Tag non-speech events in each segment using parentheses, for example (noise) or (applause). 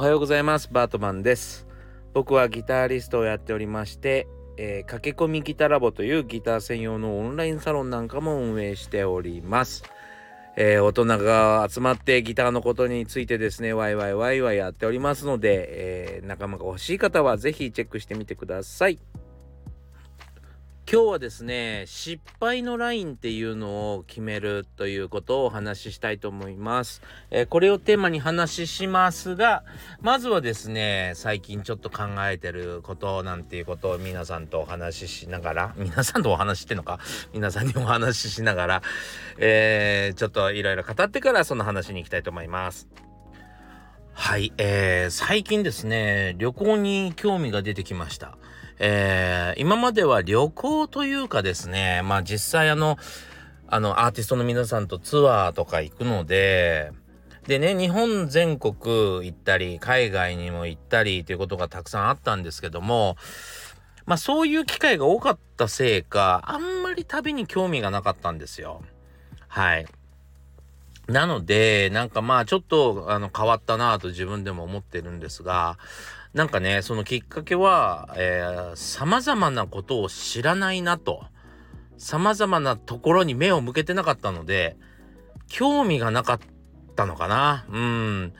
はようございます。バートマンです。僕はギタリストをやっておりまして、えー駆け込みギタラボというギター専用のオンラインサロンなんかも運営しております。えー大人が集まってギターのことについてですねワイワイワイワイやっておりますので、えー仲間が欲しい方は是非チェックしてみてください。今日はですね失敗のラインっていうのを決めるということをお話ししたいと思います、えーこれをテーマに話しますがまずはですね最近ちょっと考えてることなんていうことを皆さんとお話ししながら皆さんとお話ししてんのか？皆さんにお話ししながら、えーちょっといろいろ語ってからその話に行きたいと思います。はい、えー最近ですね旅行に興味が出てきました。えー今までは旅行というかですねまあ実際あのあのアーティストの皆さんとツアーとか行くのででね日本全国行ったり海外にも行ったりということがたくさんあったんですけどもまあそういう機会が多かったせいかあんまり旅に興味がなかったんですよ。はい。なのでなんかまあちょっとあの変わったなぁと自分でも思ってるんですがなんかねそのきっかけはさまざまなことを知らないなと。さまざまなところに目を向けてなかったので興味がなかったのかな。うん。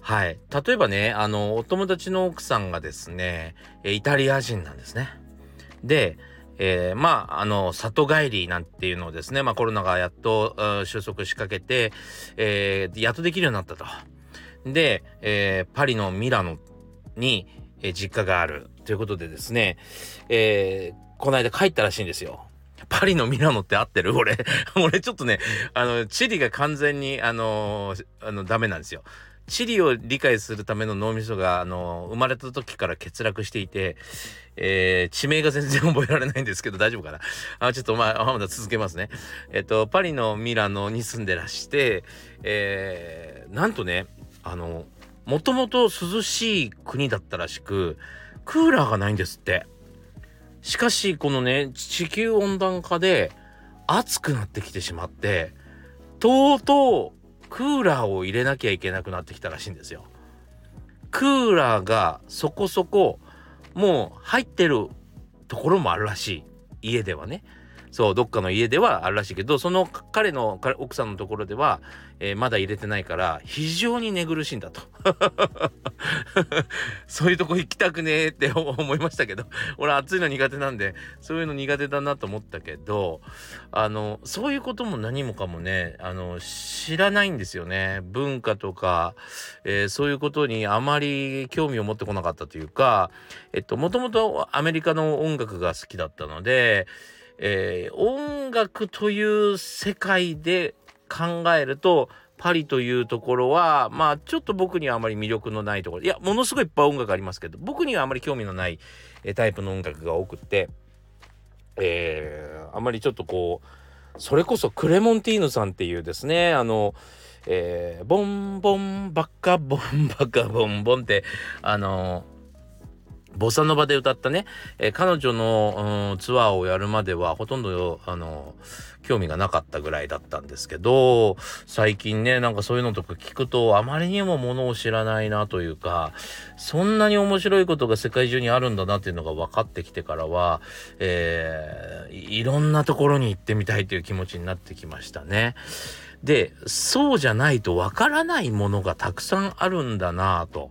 はい。例えばねあのお友達の奥さんがですねイタリア人なんですね。でえーまああの里帰りなんていうのをですね、まあ、コロナがやっと収束しかけて、えーやっとできるようになったと。で、えーパリのミラノに、え実家があるということでですね、えーこの間帰ったらしいんですよ。パリのミラノって合ってる？(laughs) 俺。俺ちょっとね、あの、地理が完全に、あのーあの、ダメなんですよ。地理を理解するための脳みそが、あの生まれた時から欠落していて、えー地名が全然覚えられないんですけど、大丈夫かな？あ、ちょっとまあ、まだ続けますね。えっと、パリのミラノに住んでらして、えーなんとね、あの、もともと涼しい国だったらしく、クーラーがないんですって。しかし、このね、地球温暖化で暑くなってきてしまって、とうとうクーラーを入れなきゃいけなくなってきたらしいんですよ。クーラーがそこそこもう入ってるところもあるらしい家ではねそうどっかの家ではあるらしいけどその彼の奥さんのところでは、えーまだ入れてないから非常に寝苦しいんだと。(laughs) そういうとこ行きたくねえって (laughs) 思いましたけど俺暑いの苦手なんでそういうの苦手だなと思ったけどあのそういうことも何もかもねあの知らないんですよね。文化とか、えーそういうことにあまり興味を持ってこなかったというかえっともともとアメリカの音楽が好きだったので、えー音楽という世界で考えるとパリというところはまあちょっと僕にはあまり魅力のないところ。いやものすごいいっぱい音楽ありますけど僕にはあまり興味のないタイプの音楽が多くって、えーあまりちょっとこうそれこそクレモンティーヌさんっていうですねあのえーボンボンバッカボンバカボンボンってあのボサノバで歌ったね、えー彼女の、うんツアーをやるまではほとんどあの興味がなかったぐらいだったんですけど最近ねなんかそういうのとか聞くとあまりにもものを知らないなというかそんなに面白いことが世界中にあるんだなっていうのが分かってきてからは、えーいろんなところに行ってみたいという気持ちになってきましたね。でそうじゃないとわからないものがたくさんあるんだなぁと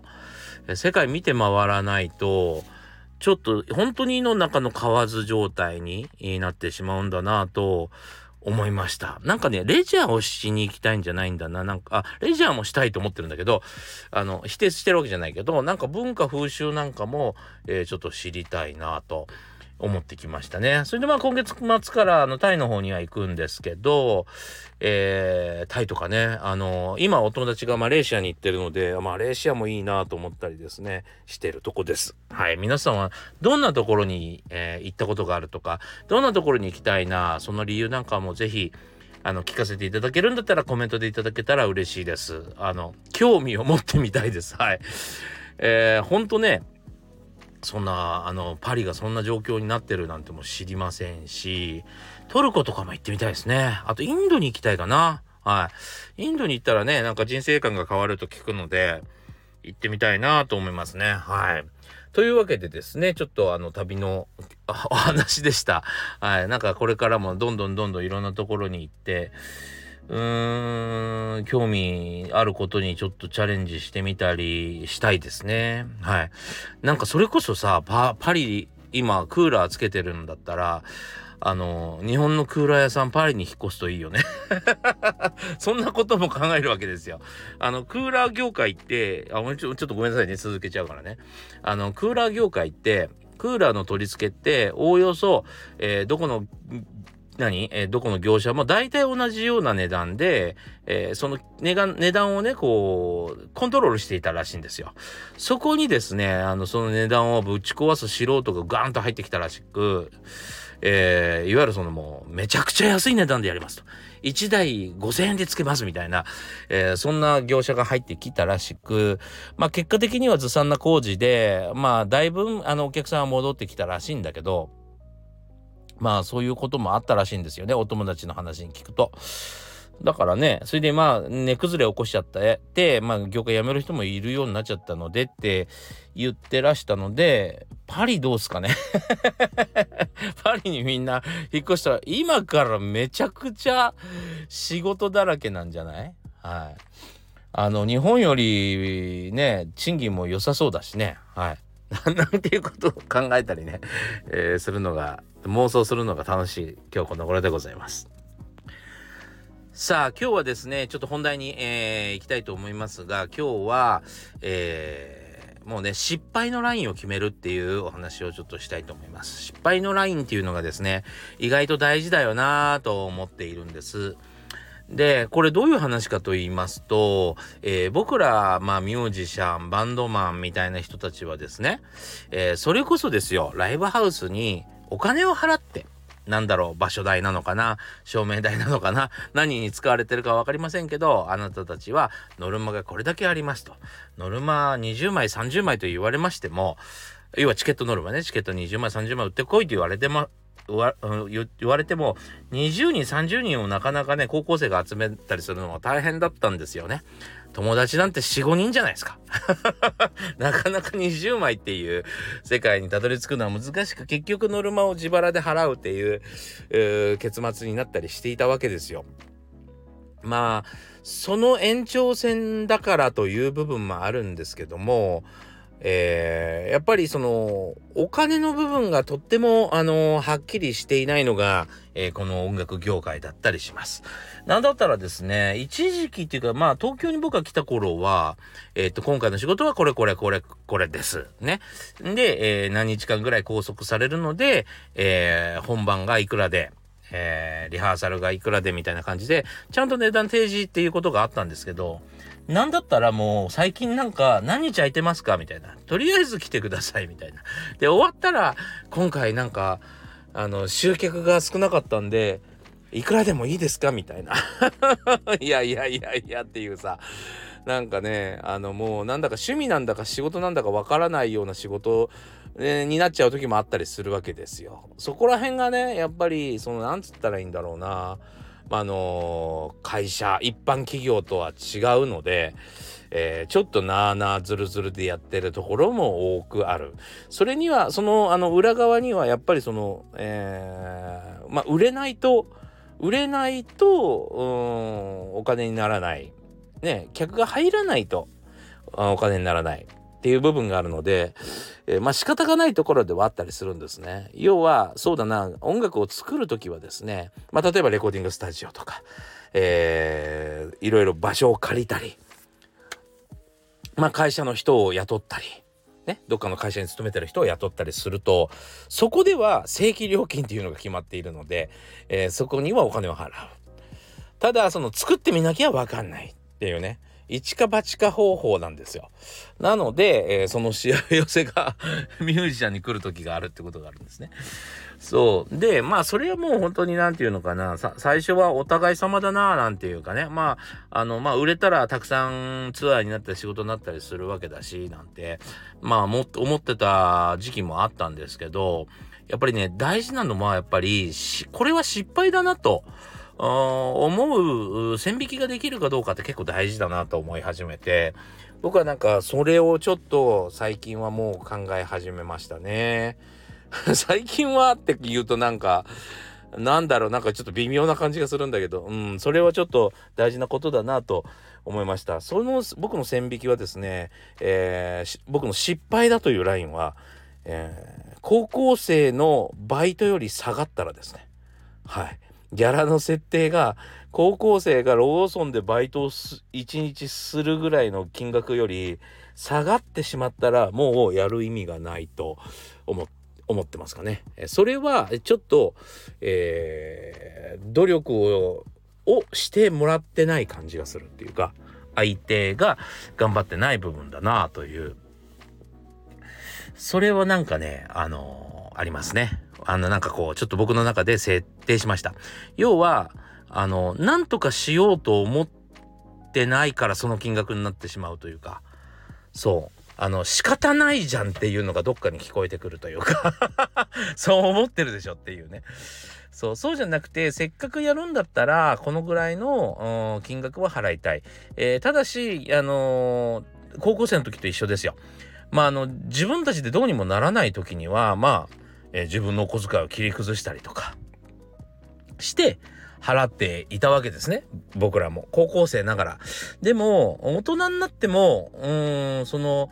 世界見て回らないとちょっと本当に胃の中の蛙状態になってしまうんだなと思いました。なんかねレジャーをしに行きたいんじゃないんだな。なんかあレジャーもしたいと思ってるんだけどあの否定してるわけじゃないけどなんか文化風習なんかも、えーちょっと知りたいなと思ってきましたね。それでまあ今月末からあのタイの方には行くんですけど、えータイとかね、あの今お友達がマレーシアに行ってるので、マレーシアもいいなと思ったりですね、してるとこです。はい。皆さんはどんなところに、えー行ったことがあるとか、どんなところに行きたいな、その理由なんかもぜひ、あの、聞かせていただけるんだったらコメントでいただけたら嬉しいです。あの、興味を持ってみたいです。はい。えー、ほんとね、そんなあのパリがそんな状況になってるなんても知りませんしトルコとかも行ってみたいですねあとインドに行きたいかなはいインドに行ったらねなんか人生観が変わると聞くので行ってみたいなと思いますね。はい。というわけでですね、ちょっとあの旅のお話でした。はい。なんかこれからもどんどんどんどんいろんなところに行って、興味あることにちょっとチャレンジしてみたりしたいですね。はい。なんかそれこそさ、パリ、今クーラーつけてるんだったら、あの、日本のクーラー屋さんパリに引っ越すといいよね (laughs) そんなことも考えるわけですよ。あの、クーラー業界って、あ、ちょちょっとごめんなさいね、続けちゃうからね。あの、クーラー業界って、クーラーの取り付けって、おおよそ、えー、どこの何、えー、どこの業者も大体同じような値段で、えー、その値段値段をね、こう、コントロールしていたらしいんですよ。そこにですね、あの、その値段をぶち壊す素人がガーンと入ってきたらしく、えー、いわゆるそのもうめちゃくちゃ安い値段でやりますと。1台5000円でつけますみたいな、えー、そんな業者が入ってきたらしく、まあ結果的にはずさんな工事で、まあだいぶあのお客さんは戻ってきたらしいんだけど、まあそういうこともあったらしいんですよね、お友達の話に聞くと。だからね、それでまあ、値崩れ起こしちゃったって、まあ、業界辞める人もいるようになっちゃったのでって言ってらしたので、パリどうすかね (laughs) パリにみんな引っ越したら、今からめちゃくちゃ仕事だらけなんじゃない？はい。あの、日本よりね、賃金も良さそうだしね。はい。なんていうことを考えたりね、えー、するのが、妄想するのが楽しい今日この頃でございます。さあ今日はですねちょっと本題に、えー、行きたいと思いますが今日は、えー、もうね失敗のラインを決めるっていうお話をちょっとしたいと思います失敗のラインっていうのがですね意外と大事だよなと思っているんですで、これどういう話かと言いますと、えー、僕ら、まあミュージシャン、バンドマンみたいな人たちはですね、えー、それこそですよ、ライブハウスにお金を払って、なんだろう、場所代なのかな、照明代なのかな、何に使われてるか分かりませんけど、あなたたちはノルマがこれだけありますと。ノルマ20枚、30枚と言われましても、要はチケットノルマね、チケット20枚、30枚売ってこいと言われても、言われても20人30人をなかなかね高校生が集めたりするのは大変だったんですよね。友達なんて4、5人じゃないですか。(laughs) なかなか20枚っていう世界にたどり着くのは難しく、結局ノルマを自腹で払うっていう、う結末になったりしていたわけですよ。まあ、その延長線だからという部分もあるんですけども、えー、やっぱりそのお金の部分がとってもあのはっきりしていないのが、えー、この音楽業界だったりします。なんだったらですね、一時期っていうかまあ東京に僕が来た頃は、えっ、と今回の仕事はこれこれこれこれです。ね。で、え、何日間ぐらい拘束されるので、え本番がいくらで、えリハーサルがいくらでみたいな感じで、ちゃんと値段提示っていうことがあったんですけど、なんだったらもう最近なんか何日空いてますかみたいな。とりあえず来てくださいみたいな。で、終わったら今回なんか、あの、集客が少なかったんで、いくらでもいいですかみたいな。(laughs) いやいやいやいやっていうさ。なんかね、あのもうなんだか趣味なんだか仕事なんだかわからないような仕事、ね、になっちゃう時もあったりするわけですよ。そこら辺がね、やっぱり、その、なんつったらいいんだろうな。あの会社一般企業とは違うので、えー、ちょっとなあなあずるずるでやってるところも多くある。それにはそのあの裏側にはやっぱりその、えー、まあ売れないと売れないとうんお金にならない。ね客が入らないとお金にならない。っていう部分があるので、えー、まあ仕方がないところではあったりするんですね。要はそうだな音楽を作る時はですね、まあ、例えばレコーディングスタジオとか、えー、いろいろ場所を借りたり、まあ、会社の人を雇ったり。ね、どっかの会社に勤めてる人を雇ったりするとそこでは正規料金っていうのが決まっているので、えー、そこにはお金を払うただその作ってみなきゃ分かんないっていうね一か八か方法なんですよ。なので、えー、その幸せが (laughs) ミュージシャンに来る時があるってことがあるんですね。そう。で、まあ、それはもう本当になんていうのかな。最初はお互い様だな、なんていうかね。まあ、あの、まあ、売れたらたくさんツアーになったり仕事になったりするわけだし、なんて、まあ、も、思ってた時期もあったんですけど、やっぱりね、大事なのはやっぱり、これは失敗だなと。思う線引きができるかどうかって結構大事だなと思い始めて僕はなんかそれをちょっと最近はもう考え始めましたね。(laughs) 最近はって言うとなんかなんだろうなんかちょっと微妙な感じがするんだけどうんそれはちょっと大事なことだなと思いました。その僕の線引きはですね、えー、僕の失敗だというラインは、えー、高校生のバイトより下がったらですね。はい。ギャラの設定が高校生がローソンでバイトを1日するぐらいの金額より下がってしまったらもうやる意味がないと思ってますかね。それはちょっと、えー、努力ををしてもらってない感じがするっていうか相手が頑張ってない部分だなというそれはなんかねあのー、ありますね。あのなんかこうちょっと僕の中で設定しました。要はあのなんとかしようと思ってないからその金額になってしまうというか。そう。あの仕方ないじゃんっていうのがどっかに聞こえてくるというか。(laughs) そう思ってるでしょっていうね。そうそうじゃなくてせっかくやるんだったらこのぐらいの、金額は払いたい、えー、ただしあのー、高校生の時と一緒ですよ。まああの自分たちでどうにもならない時にはまあえー、自分のお小遣いを切り崩したりとかして払っていたわけですね。僕らも。高校生ながら。でも大人になってもうんその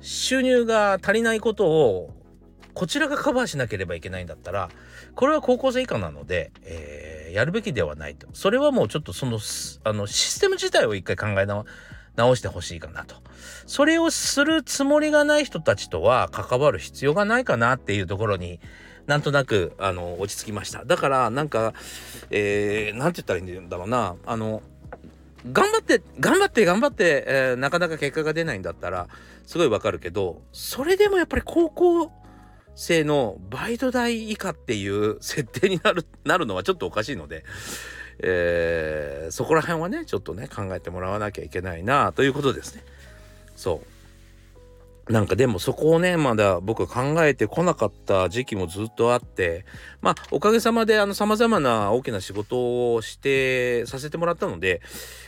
収入が足りないことをこちらがカバーしなければいけないんだったらこれは高校生以下なので、えー、やるべきではないと。それはもうちょっとそのあのシステム自体を一回考え直直してほしいかなと。それをするつもりがない人たちとは関わる必要がないかなっていうところになんとなくあの落ち着きました。だからなんか、えー、なんて言ったらいいんだろうなあの頑張って頑張って頑張って、えー、なかなか結果が出ないんだったらすごいわかるけどそれでもやっぱり高校生のバイト代以下っていう設定になるなるのはちょっとおかしいのでえー、そこら辺はねちょっとね考えてもらわなきゃいけないなということですね。そうなんかでもそこをねまだ僕は考えてこなかった時期もずっとあってまあおかげさまであの様々な大きな仕事をしてさせてもらったので、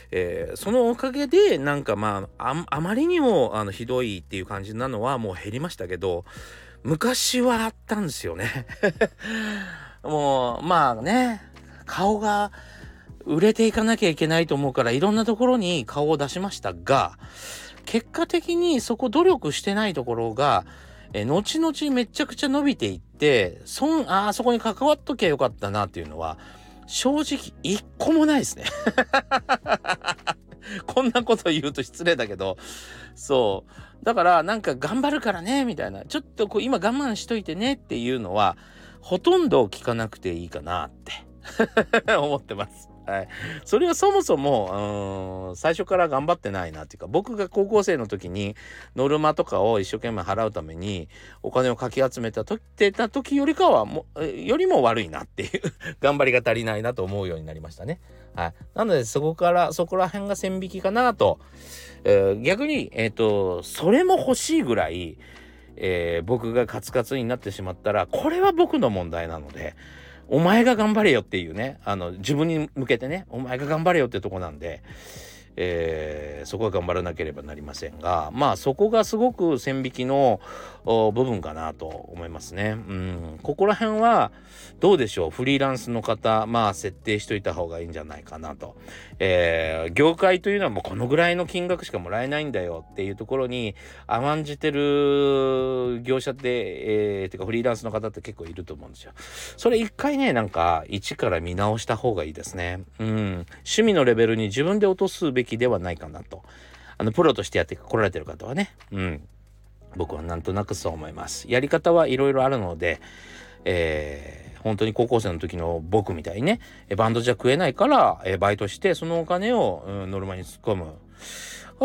えー、そのおかげでなんかまああまりにもあのひどいっていう感じなのはもう減りましたけど昔はあったんですよね (laughs) もうまあね顔が売れていかなきゃいけないと思うからいろんなところに顔を出しましたが結果的にそこ努力してないところがえ後々めちゃくちゃ伸びていってそんあそこに関わっときゃよかったなっていうのは正直一個もないですね。(laughs) こんなこと言うと失礼だけど。そう。だからなんか頑張るからねみたいな。ちょっとこう今我慢しといてねっていうのはほとんど聞かなくていいかなって。(laughs) 思ってます。はい、それはそもそもうん最初から頑張ってないなっていうか僕が高校生の時にノルマとかを一生懸命払うためにお金をかき集めたとてた時よりかはもよりも悪いなっていう (laughs) 頑張りが足りないなと思うようになりましたね。はい、なのでそこからそこら辺が線引きかなと、えー、逆に、えーと、それも欲しいぐらい、えー、僕がカツカツになってしまったらこれは僕の問題なので。お前が頑張れよっていうね、あの、自分に向けてね、お前が頑張れよってとこなんで、えー、そこは頑張らなければなりませんがまあそこがすごく線引きの部分かなと思いますね。うん、ここら辺はどうでしょう？フリーランスの方まあ設定しといた方がいいんじゃないかなと。えー、業界というのはもうこのぐらいの金額しかもらえないんだよっていうところに甘んじてる業者って、えー、てかフリーランスの方って結構いると思うんですよ。それ一回ねなんか一から見直した方がいいですね。うん、趣味のレベルに自分で落とすべきではないかなと。あの、プロとしてやってこられてる方はね、うん。僕はなんとなくそう思います。やり方はいろいろあるので、えー、本当に高校生の時の僕みたいにね、バンドじゃ食えないから、えバイトして、そのお金を、うん、ノルマに突っ込む。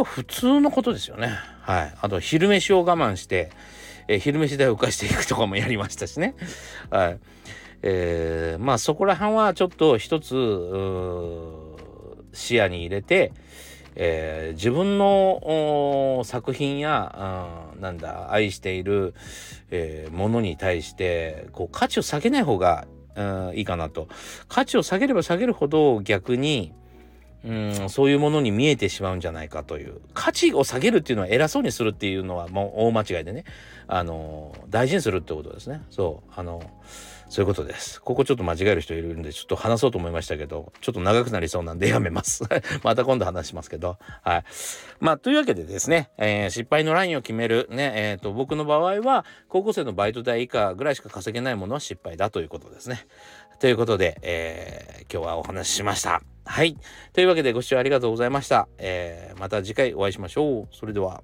普通のことですよね。はい。あと、昼飯を我慢して、えー、昼飯代を浮かしていくとかもやりましたしね。はい。えー、まあそこら辺はちょっと一つ、視野に入れて、えー、自分の作品やなんだ愛している、えー、ものに対してこう価値を下げない方がうん、いいかなと。価値を下げれば下げるほど逆に、うん、そういうものに見えてしまうんじゃないかという。価値を下げるっていうのは偉そうにするっていうのはもう大間違いでね。あの、大事にするってことですね。そう。あの、そういうことです。ここちょっと間違える人いるんで、ちょっと話そうと思いましたけど、ちょっと長くなりそうなんでやめます。(laughs) また今度話しますけど。はい。まあ、というわけでですね、えー、失敗のラインを決める。ね、えっ、ー、と、僕の場合は、高校生のバイト代以下ぐらいしか稼げないものは失敗だということですね。ということで、えー、今日はお話ししました。はい。というわけでご視聴ありがとうございました。えー、また次回お会いしましょう。それでは。